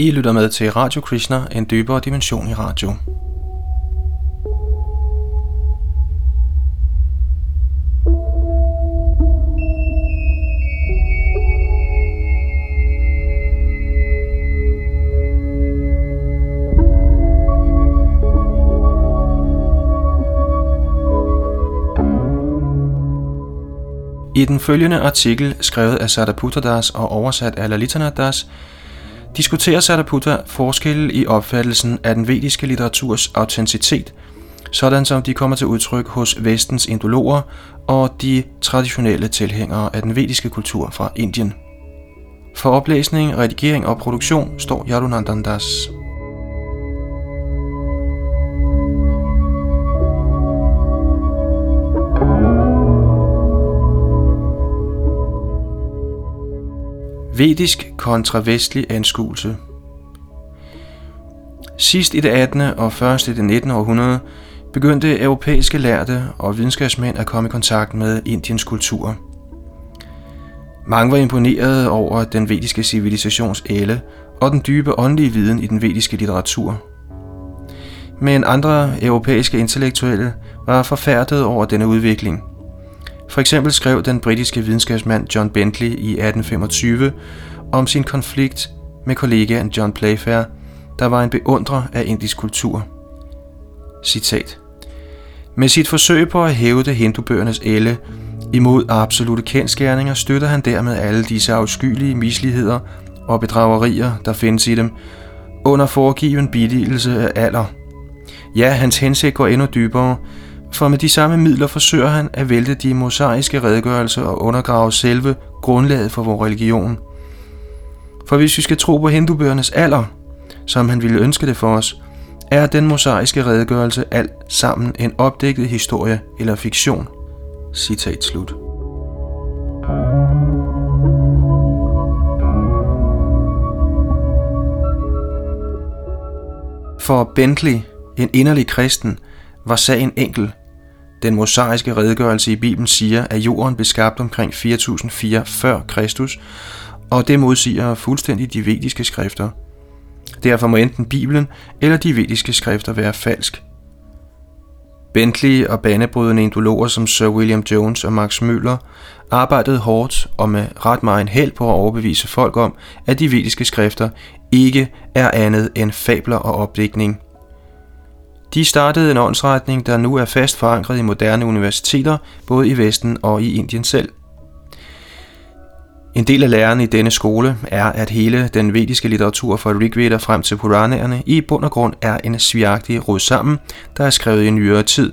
I lytter med til Radio Krishna, en dybere dimension i radio. I den følgende artikel, skrevet af Sadaputradas og oversat af Lalitanadas, diskuterer Sataputta forskelle i opfattelsen af den vediske litteraturs autenticitet, sådan som de kommer til udtryk hos vestens indologer og de traditionelle tilhængere af den vediske kultur fra Indien. For oplæsning, redigering og produktion står Yadunandandas. Vedisk kontra vestlig anskuelse Sidst i det 18. og først i det 19. århundrede begyndte europæiske lærte og videnskabsmænd at komme i kontakt med Indiens kultur. Mange var imponerede over den vediske civilisations æle og den dybe åndelige viden i den vediske litteratur. Men andre europæiske intellektuelle var forfærdet over denne udvikling – for eksempel skrev den britiske videnskabsmand John Bentley i 1825 om sin konflikt med kollegaen John Playfair, der var en beundrer af indisk kultur. Citat. Med sit forsøg på at hæve det hindubøgernes elle imod absolute kendskærninger, støtter han dermed alle disse afskyelige misligheder og bedragerier, der findes i dem, under foregiven bidigelse af alder. Ja, hans hensigt går endnu dybere, for med de samme midler forsøger han at vælte de mosaiske redegørelser og undergrave selve grundlaget for vores religion. For hvis vi skal tro på hindubøgernes alder, som han ville ønske det for os, er den mosaiske redegørelse alt sammen en opdækket historie eller fiktion. Citat slut. For Bentley, en inderlig kristen, var sagen enkel. Den mosaiske redegørelse i Bibelen siger, at jorden blev skabt omkring 4004 før Kristus, og det modsiger fuldstændig de vediske skrifter. Derfor må enten Bibelen eller de vediske skrifter være falsk. Bentley og banebrydende indologer som Sir William Jones og Max Müller arbejdede hårdt og med ret meget held på at overbevise folk om, at de vediske skrifter ikke er andet end fabler og opdækning – de startede en åndsretning, der nu er fast forankret i moderne universiteter, både i Vesten og i Indien selv. En del af læren i denne skole er, at hele den vediske litteratur fra Rigveda frem til Puranaerne i bund og grund er en svigagtig rod sammen, der er skrevet i nyere tid.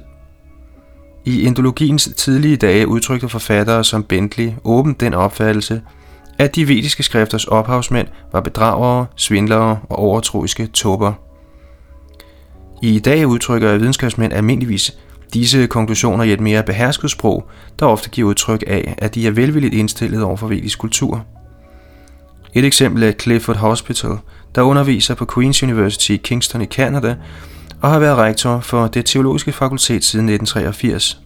I indologiens tidlige dage udtrykte forfattere som Bentley åbent den opfattelse, at de vediske skrifters ophavsmænd var bedragere, svindlere og overtroiske tåber. I dag udtrykker videnskabsmænd almindeligvis disse konklusioner i et mere behersket sprog, der ofte giver udtryk af, at de er velvilligt indstillet over for vedisk kultur. Et eksempel er Clifford Hospital, der underviser på Queen's University i Kingston i Canada og har været rektor for det teologiske fakultet siden 1983.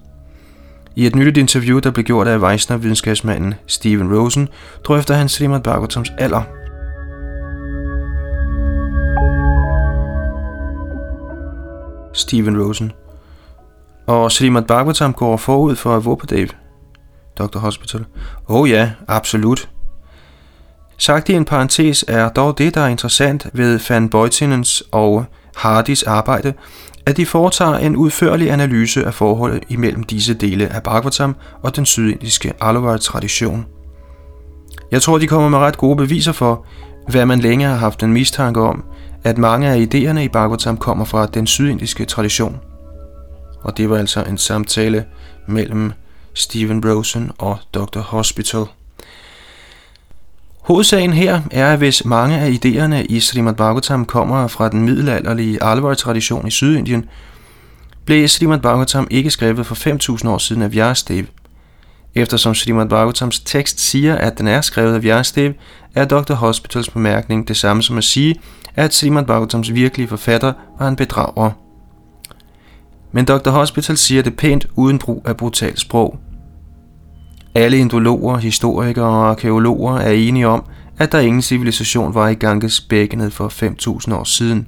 I et nyligt interview, der blev gjort af Weissner-videnskabsmanden Steven Rosen, drøfter han Srimad Bhagavatams alder – Steven Rosen. Og Srimad Bhagavatam går forud for Vopadev, Dr. Hospital. Oh ja, absolut. Sagt i en parentes er dog det, der er interessant ved Van Boytinens og Hardys arbejde, at de foretager en udførlig analyse af forholdet imellem disse dele af Bhagavatam og den sydindiske Alvar-tradition. Jeg tror, de kommer med ret gode beviser for, hvad man længe har haft en mistanke om, at mange af idéerne i Bhagavatam kommer fra den sydindiske tradition. Og det var altså en samtale mellem Stephen Rosen og Dr. Hospital. Hovedsagen her er, at hvis mange af idéerne i Srimad Bhagavatam kommer fra den middelalderlige Alvar-tradition i Sydindien, blev Srimad Bhagavatam ikke skrevet for 5.000 år siden af Vyastev. Eftersom Srimad Bhagavatams tekst siger, at den er skrevet af Vyastev, er Dr. Hospitals bemærkning det samme som at sige, at Srimad Bhagavatams virkelige forfatter var en bedrager. Men Dr. Hospital siger det pænt uden brug af brutalt sprog. Alle indologer, historikere og arkeologer er enige om, at der ingen civilisation var i Ganges bækkenet for 5.000 år siden.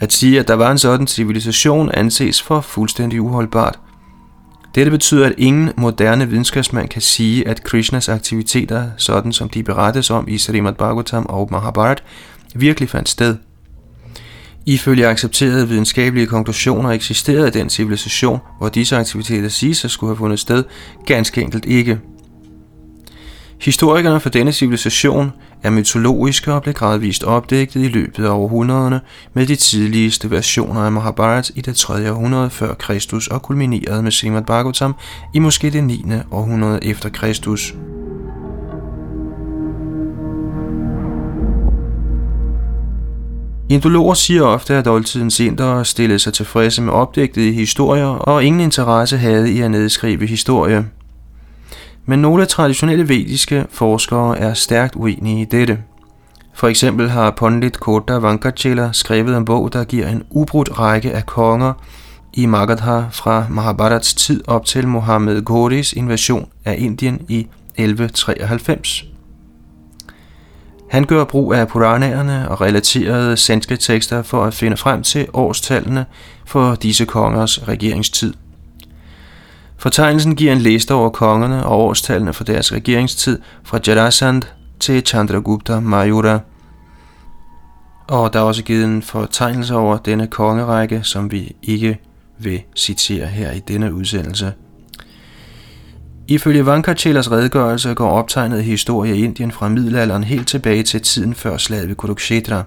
At sige, at der var en sådan civilisation, anses for fuldstændig uholdbart. Dette betyder, at ingen moderne videnskabsmand kan sige, at Krishnas aktiviteter, sådan som de berettes om i Srimad Bhagavatam og Mahabharat, virkelig fandt sted. Ifølge accepterede videnskabelige konklusioner eksisterede den civilisation, hvor disse aktiviteter siges at skulle have fundet sted, ganske enkelt ikke. Historikerne for denne civilisation er mytologiske og blev gradvist opdækket i løbet af århundrederne med de tidligste versioner af Mahabharat i det 3. århundrede før Kristus og kulminerede med Srimad Bhagavatam i måske det 9. århundrede efter Kristus. Indologer siger ofte, at oldtidens indere stillede sig tilfredse med opdægtede historier og ingen interesse havde i at nedskrive historie. Men nogle traditionelle vediske forskere er stærkt uenige i dette. For eksempel har Pandit Kota Vankachela skrevet en bog, der giver en ubrudt række af konger i Magadha fra Mahabharats tid op til Mohammed Ghoris invasion af Indien i 1193. Han gør brug af Puranerne og relaterede sanskrit-tekster for at finde frem til årstallene for disse kongers regeringstid. Fortegnelsen giver en liste over kongerne og årstallene for deres regeringstid fra Jarasandh til Chandragupta Mayura. Og der er også givet en fortegnelse over denne kongerække, som vi ikke vil citere her i denne udsendelse. Ifølge Vankachelas redegørelse går optegnet historie i Indien fra middelalderen helt tilbage til tiden før slaget ved Kurukshetra.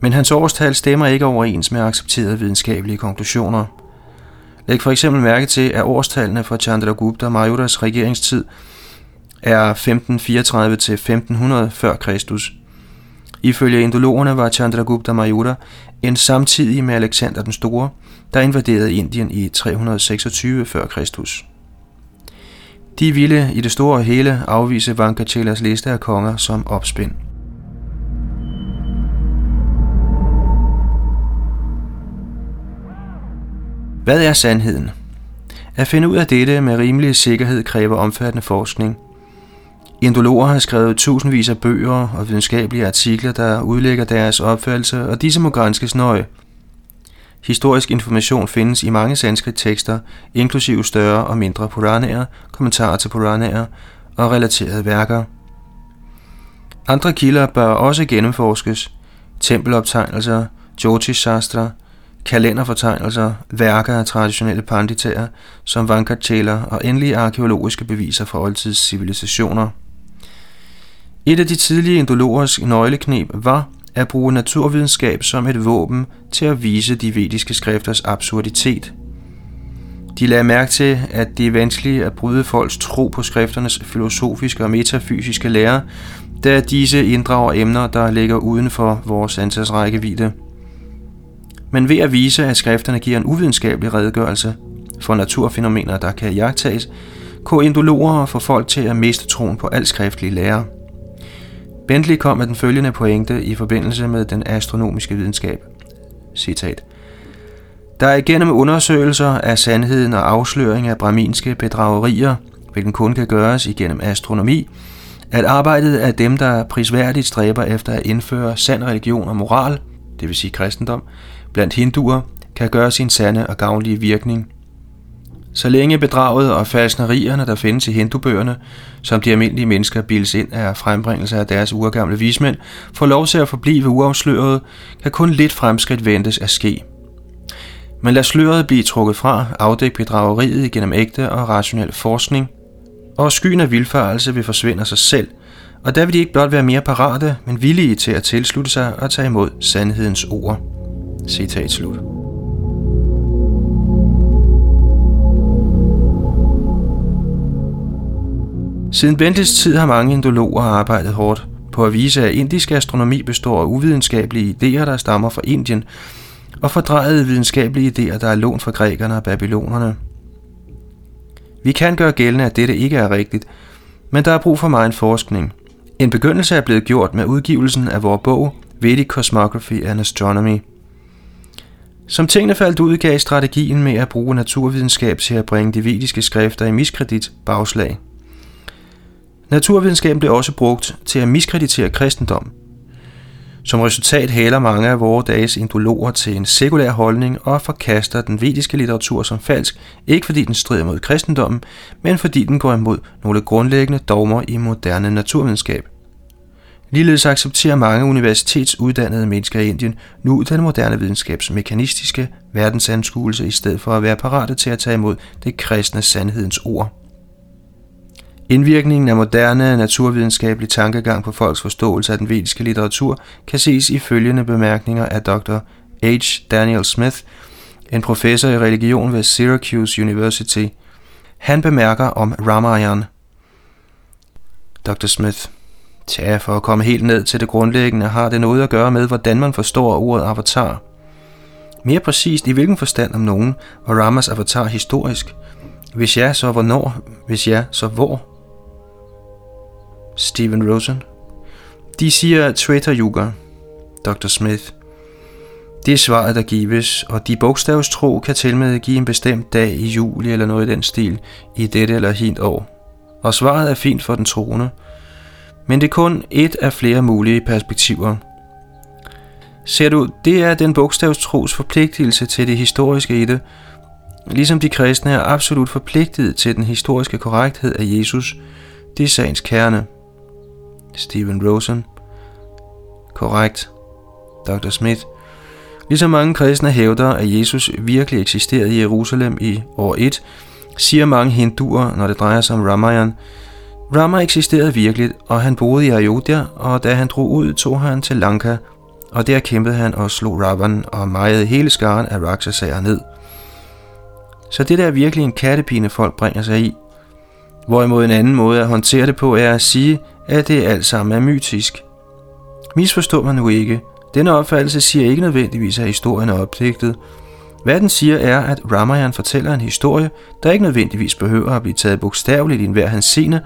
Men hans årstal stemmer ikke overens med accepterede videnskabelige konklusioner. Læg for eksempel mærke til, at årstallene for Chandragupta Mayuras regeringstid er 1534 til 1500 før Kristus. Ifølge indologerne var Chandragupta Mayura en samtidig med Alexander den Store, der invaderede Indien i 326 før Kristus. De ville i det store hele afvise Vankachelas liste af konger som opspind. Hvad er sandheden? At finde ud af dette med rimelig sikkerhed kræver omfattende forskning. Indologer har skrevet tusindvis af bøger og videnskabelige artikler, der udlægger deres opfattelse, og disse må granskes nøje – Historisk information findes i mange sanskrit tekster, inklusive større og mindre puranaer, kommentarer til puranaer og relaterede værker. Andre kilder bør også gennemforskes. Tempeloptegnelser, Jyotish Shastra, kalenderfortegnelser, værker af traditionelle panditaer som Vankachela og endelige arkeologiske beviser fra oldtids civilisationer. Et af de tidlige indologers nøgleknep var at bruge naturvidenskab som et våben til at vise de vediske skrifters absurditet. De lagde mærke til, at det er vanskeligt at bryde folks tro på skrifternes filosofiske og metafysiske lære, da disse inddrager emner, der ligger uden for vores ansatsrækkevidde. Men ved at vise, at skrifterne giver en uvidenskabelig redegørelse for naturfænomener, der kan jagtages, kunne indologer få folk til at miste troen på al skriftlig lære. Bentley kom med den følgende pointe i forbindelse med den astronomiske videnskab. Citat. Der er igennem undersøgelser af sandheden og afsløring af braminske bedragerier, hvilken kun kan gøres igennem astronomi, at arbejdet af dem, der prisværdigt stræber efter at indføre sand religion og moral, det vil sige kristendom, blandt hinduer, kan gøre sin sande og gavnlige virkning så længe bedraget og falsnerierne, der findes i hindubøgerne, som de almindelige mennesker bildes ind af frembringelse af deres urgamle vismænd, får lov til at forblive uafsløret, kan kun lidt fremskridt ventes at ske. Men lad sløret blive trukket fra, afdæk bedrageriet gennem ægte og rationel forskning, og skyen af vildfarelse vil forsvinde af sig selv, og der vil de ikke blot være mere parate, men villige til at tilslutte sig og tage imod sandhedens ord. Citat slut. Siden Bentes tid har mange indologer arbejdet hårdt på at vise, at indisk astronomi består af uvidenskabelige idéer, der stammer fra Indien, og fordrejede videnskabelige idéer, der er lånt fra grækerne og babylonerne. Vi kan gøre gældende, at dette ikke er rigtigt, men der er brug for meget forskning. En begyndelse er blevet gjort med udgivelsen af vores bog Vedic Cosmography and Astronomy. Som tingene faldt ud, gav strategien med at bruge naturvidenskab til at bringe de vediske skrifter i miskredit bagslag – Naturvidenskaben blev også brugt til at miskreditere kristendom. Som resultat hælder mange af vores dages indologer til en sekulær holdning og forkaster den vediske litteratur som falsk, ikke fordi den strider mod kristendommen, men fordi den går imod nogle grundlæggende dogmer i moderne naturvidenskab. Ligeledes accepterer mange universitetsuddannede mennesker i Indien nu den moderne videnskabs mekanistiske verdensanskuelse i stedet for at være parate til at tage imod det kristne sandhedens ord. Indvirkningen af moderne naturvidenskabelig tankegang på folks forståelse af den vediske litteratur kan ses i følgende bemærkninger af Dr. H. Daniel Smith, en professor i religion ved Syracuse University. Han bemærker om Ramayana. Dr. Smith Tja, for at komme helt ned til det grundlæggende, har det noget at gøre med, hvordan man forstår ordet avatar. Mere præcist, i hvilken forstand om nogen var Ramas avatar historisk? Hvis ja, så hvornår? Hvis ja, så hvor? Steven Rosen. De siger Traitor Yuga. Dr. Smith. Det er svaret, der gives, og de bogstavstro kan til med give en bestemt dag i juli eller noget i den stil i dette eller hint år. Og svaret er fint for den troende, men det er kun et af flere mulige perspektiver. Ser du, det er den bogstavstros forpligtelse til det historiske i det, ligesom de kristne er absolut forpligtet til den historiske korrekthed af Jesus, det er sagens kerne. Stephen Rosen. Korrekt. Dr. Smith. Ligesom mange kristne hævder, at Jesus virkelig eksisterede i Jerusalem i år 1, siger mange hinduer, når det drejer sig om Ramayan, Rama eksisterede virkelig, og han boede i Ayodhya, og da han drog ud, tog han til Lanka, og der kæmpede han og slog Ravan og mejede hele skaren af Raksasager ned. Så det der er virkelig en kattepine, folk bringer sig i. Hvorimod en anden måde at håndtere det på er at sige, at det alt sammen er mytisk. Misforstå mig nu ikke. Denne opfattelse siger ikke nødvendigvis, at historien er opdigtet. Hvad den siger er, at Ramayan fortæller en historie, der ikke nødvendigvis behøver at blive taget bogstaveligt i enhver hans scene,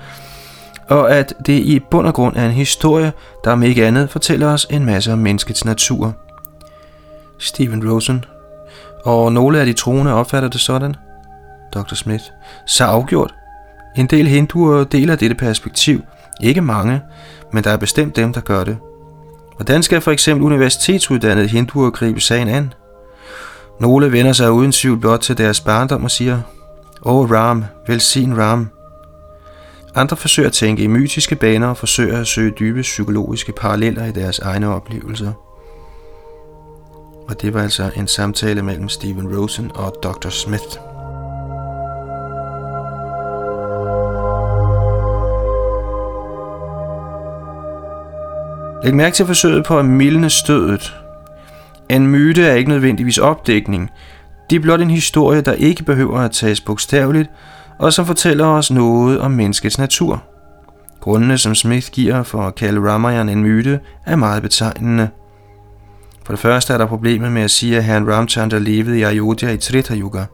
og at det i bund og grund er en historie, der om ikke andet fortæller os en masse om menneskets natur. Stephen Rosen. Og nogle af de troende opfatter det sådan? Dr. Smith. Så afgjort. En del hinduer deler dette perspektiv. Ikke mange, men der er bestemt dem, der gør det. Hvordan skal for eksempel universitetsuddannede hinduer gribe sagen an? Nogle vender sig uden tvivl blot til deres barndom og siger, Åh oh, Ram, velsign Ram, andre forsøger at tænke i mytiske baner og forsøger at søge dybe psykologiske paralleller i deres egne oplevelser. Og det var altså en samtale mellem Stephen Rosen og Dr. Smith. Læg mærke til forsøget på at mildne stødet. En myte er ikke nødvendigvis opdækning. Det er blot en historie, der ikke behøver at tages bogstaveligt, og som fortæller os noget om menneskets natur. Grundene, som Smith giver for at kalde Ramayan en myte, er meget betegnende. For det første er der problemet med at sige, at herren Ramchandra levede i Ayodhya i Trita Yuga.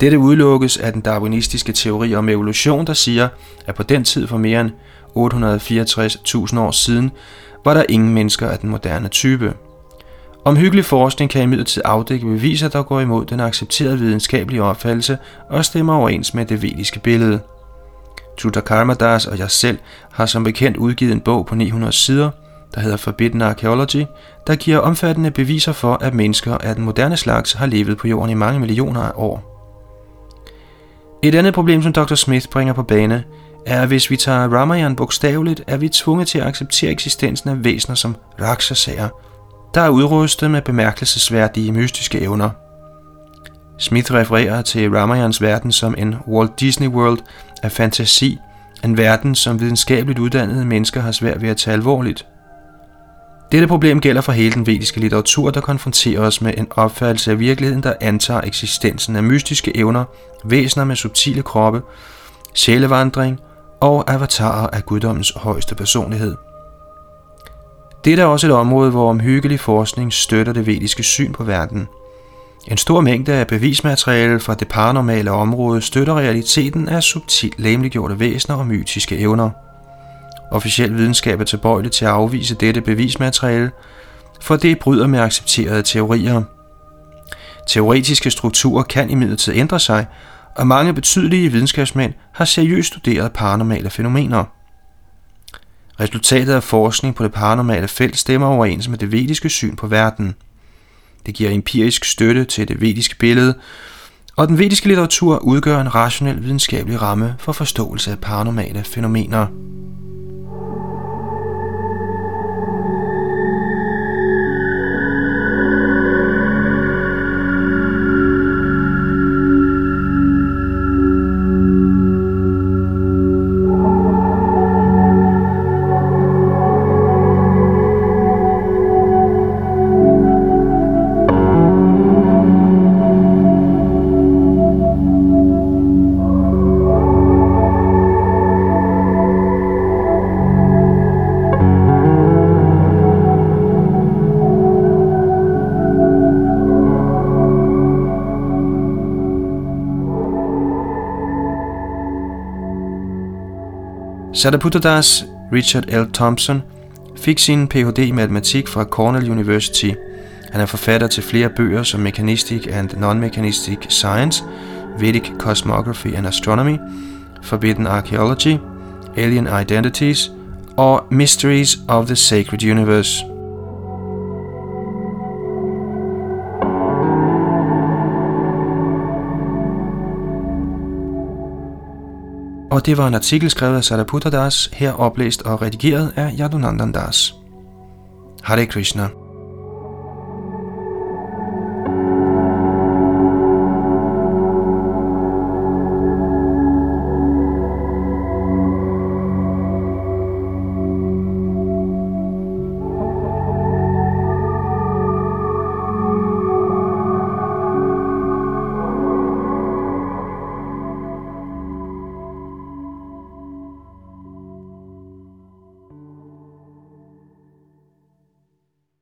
Dette udelukkes af den darwinistiske teori om evolution, der siger, at på den tid for mere end 864.000 år siden, var der ingen mennesker af den moderne type. Omhyggelig forskning kan imidlertid afdække beviser, der går imod den accepterede videnskabelige opfattelse og stemmer overens med det vediske billede. Tuta og jeg selv har som bekendt udgivet en bog på 900 sider, der hedder Forbidden Archaeology, der giver omfattende beviser for, at mennesker af den moderne slags har levet på jorden i mange millioner af år. Et andet problem, som Dr. Smith bringer på bane, er, at hvis vi tager Ramayan bogstaveligt, er vi tvunget til at acceptere eksistensen af væsener som raksasager, der er udrustet med bemærkelsesværdige mystiske evner. Smith refererer til Ramayans verden som en Walt Disney World af fantasi, en verden, som videnskabeligt uddannede mennesker har svært ved at tage alvorligt. Dette problem gælder for hele den vediske litteratur, der konfronterer os med en opfattelse af virkeligheden, der antager eksistensen af mystiske evner, væsener med subtile kroppe, sjælevandring og avatarer af guddommens højeste personlighed – Dette er også et område, hvor omhyggelig forskning støtter det vediske syn på verden. En stor mængde af bevismateriale fra det paranormale område støtter realiteten af subtilt læmeliggjorte væsener og mytiske evner. Officiel videnskab er tilbøjelig til at afvise dette bevismateriale, for det bryder med accepterede teorier. Teoretiske strukturer kan imidlertid ændre sig, og mange betydelige videnskabsmænd har seriøst studeret paranormale fænomener – Resultatet af forskning på det paranormale felt stemmer overens med det vediske syn på verden. Det giver empirisk støtte til det vediske billede, og den vediske litteratur udgør en rationel videnskabelig ramme for forståelse af paranormale fænomener. Sadaputtadas Richard L. Thompson fik sin Ph.D. i matematik fra Cornell University. Han er forfatter til flere bøger som Mechanistic and Non-Mechanistic Science, Vedic Cosmography and Astronomy, Forbidden Archaeology, Alien Identities og Mysteries of the Sacred Universe. Og det var en artikel skrevet af Sadaputra Das, her oplæst og redigeret af Yadunandan Das. Hare Krishna.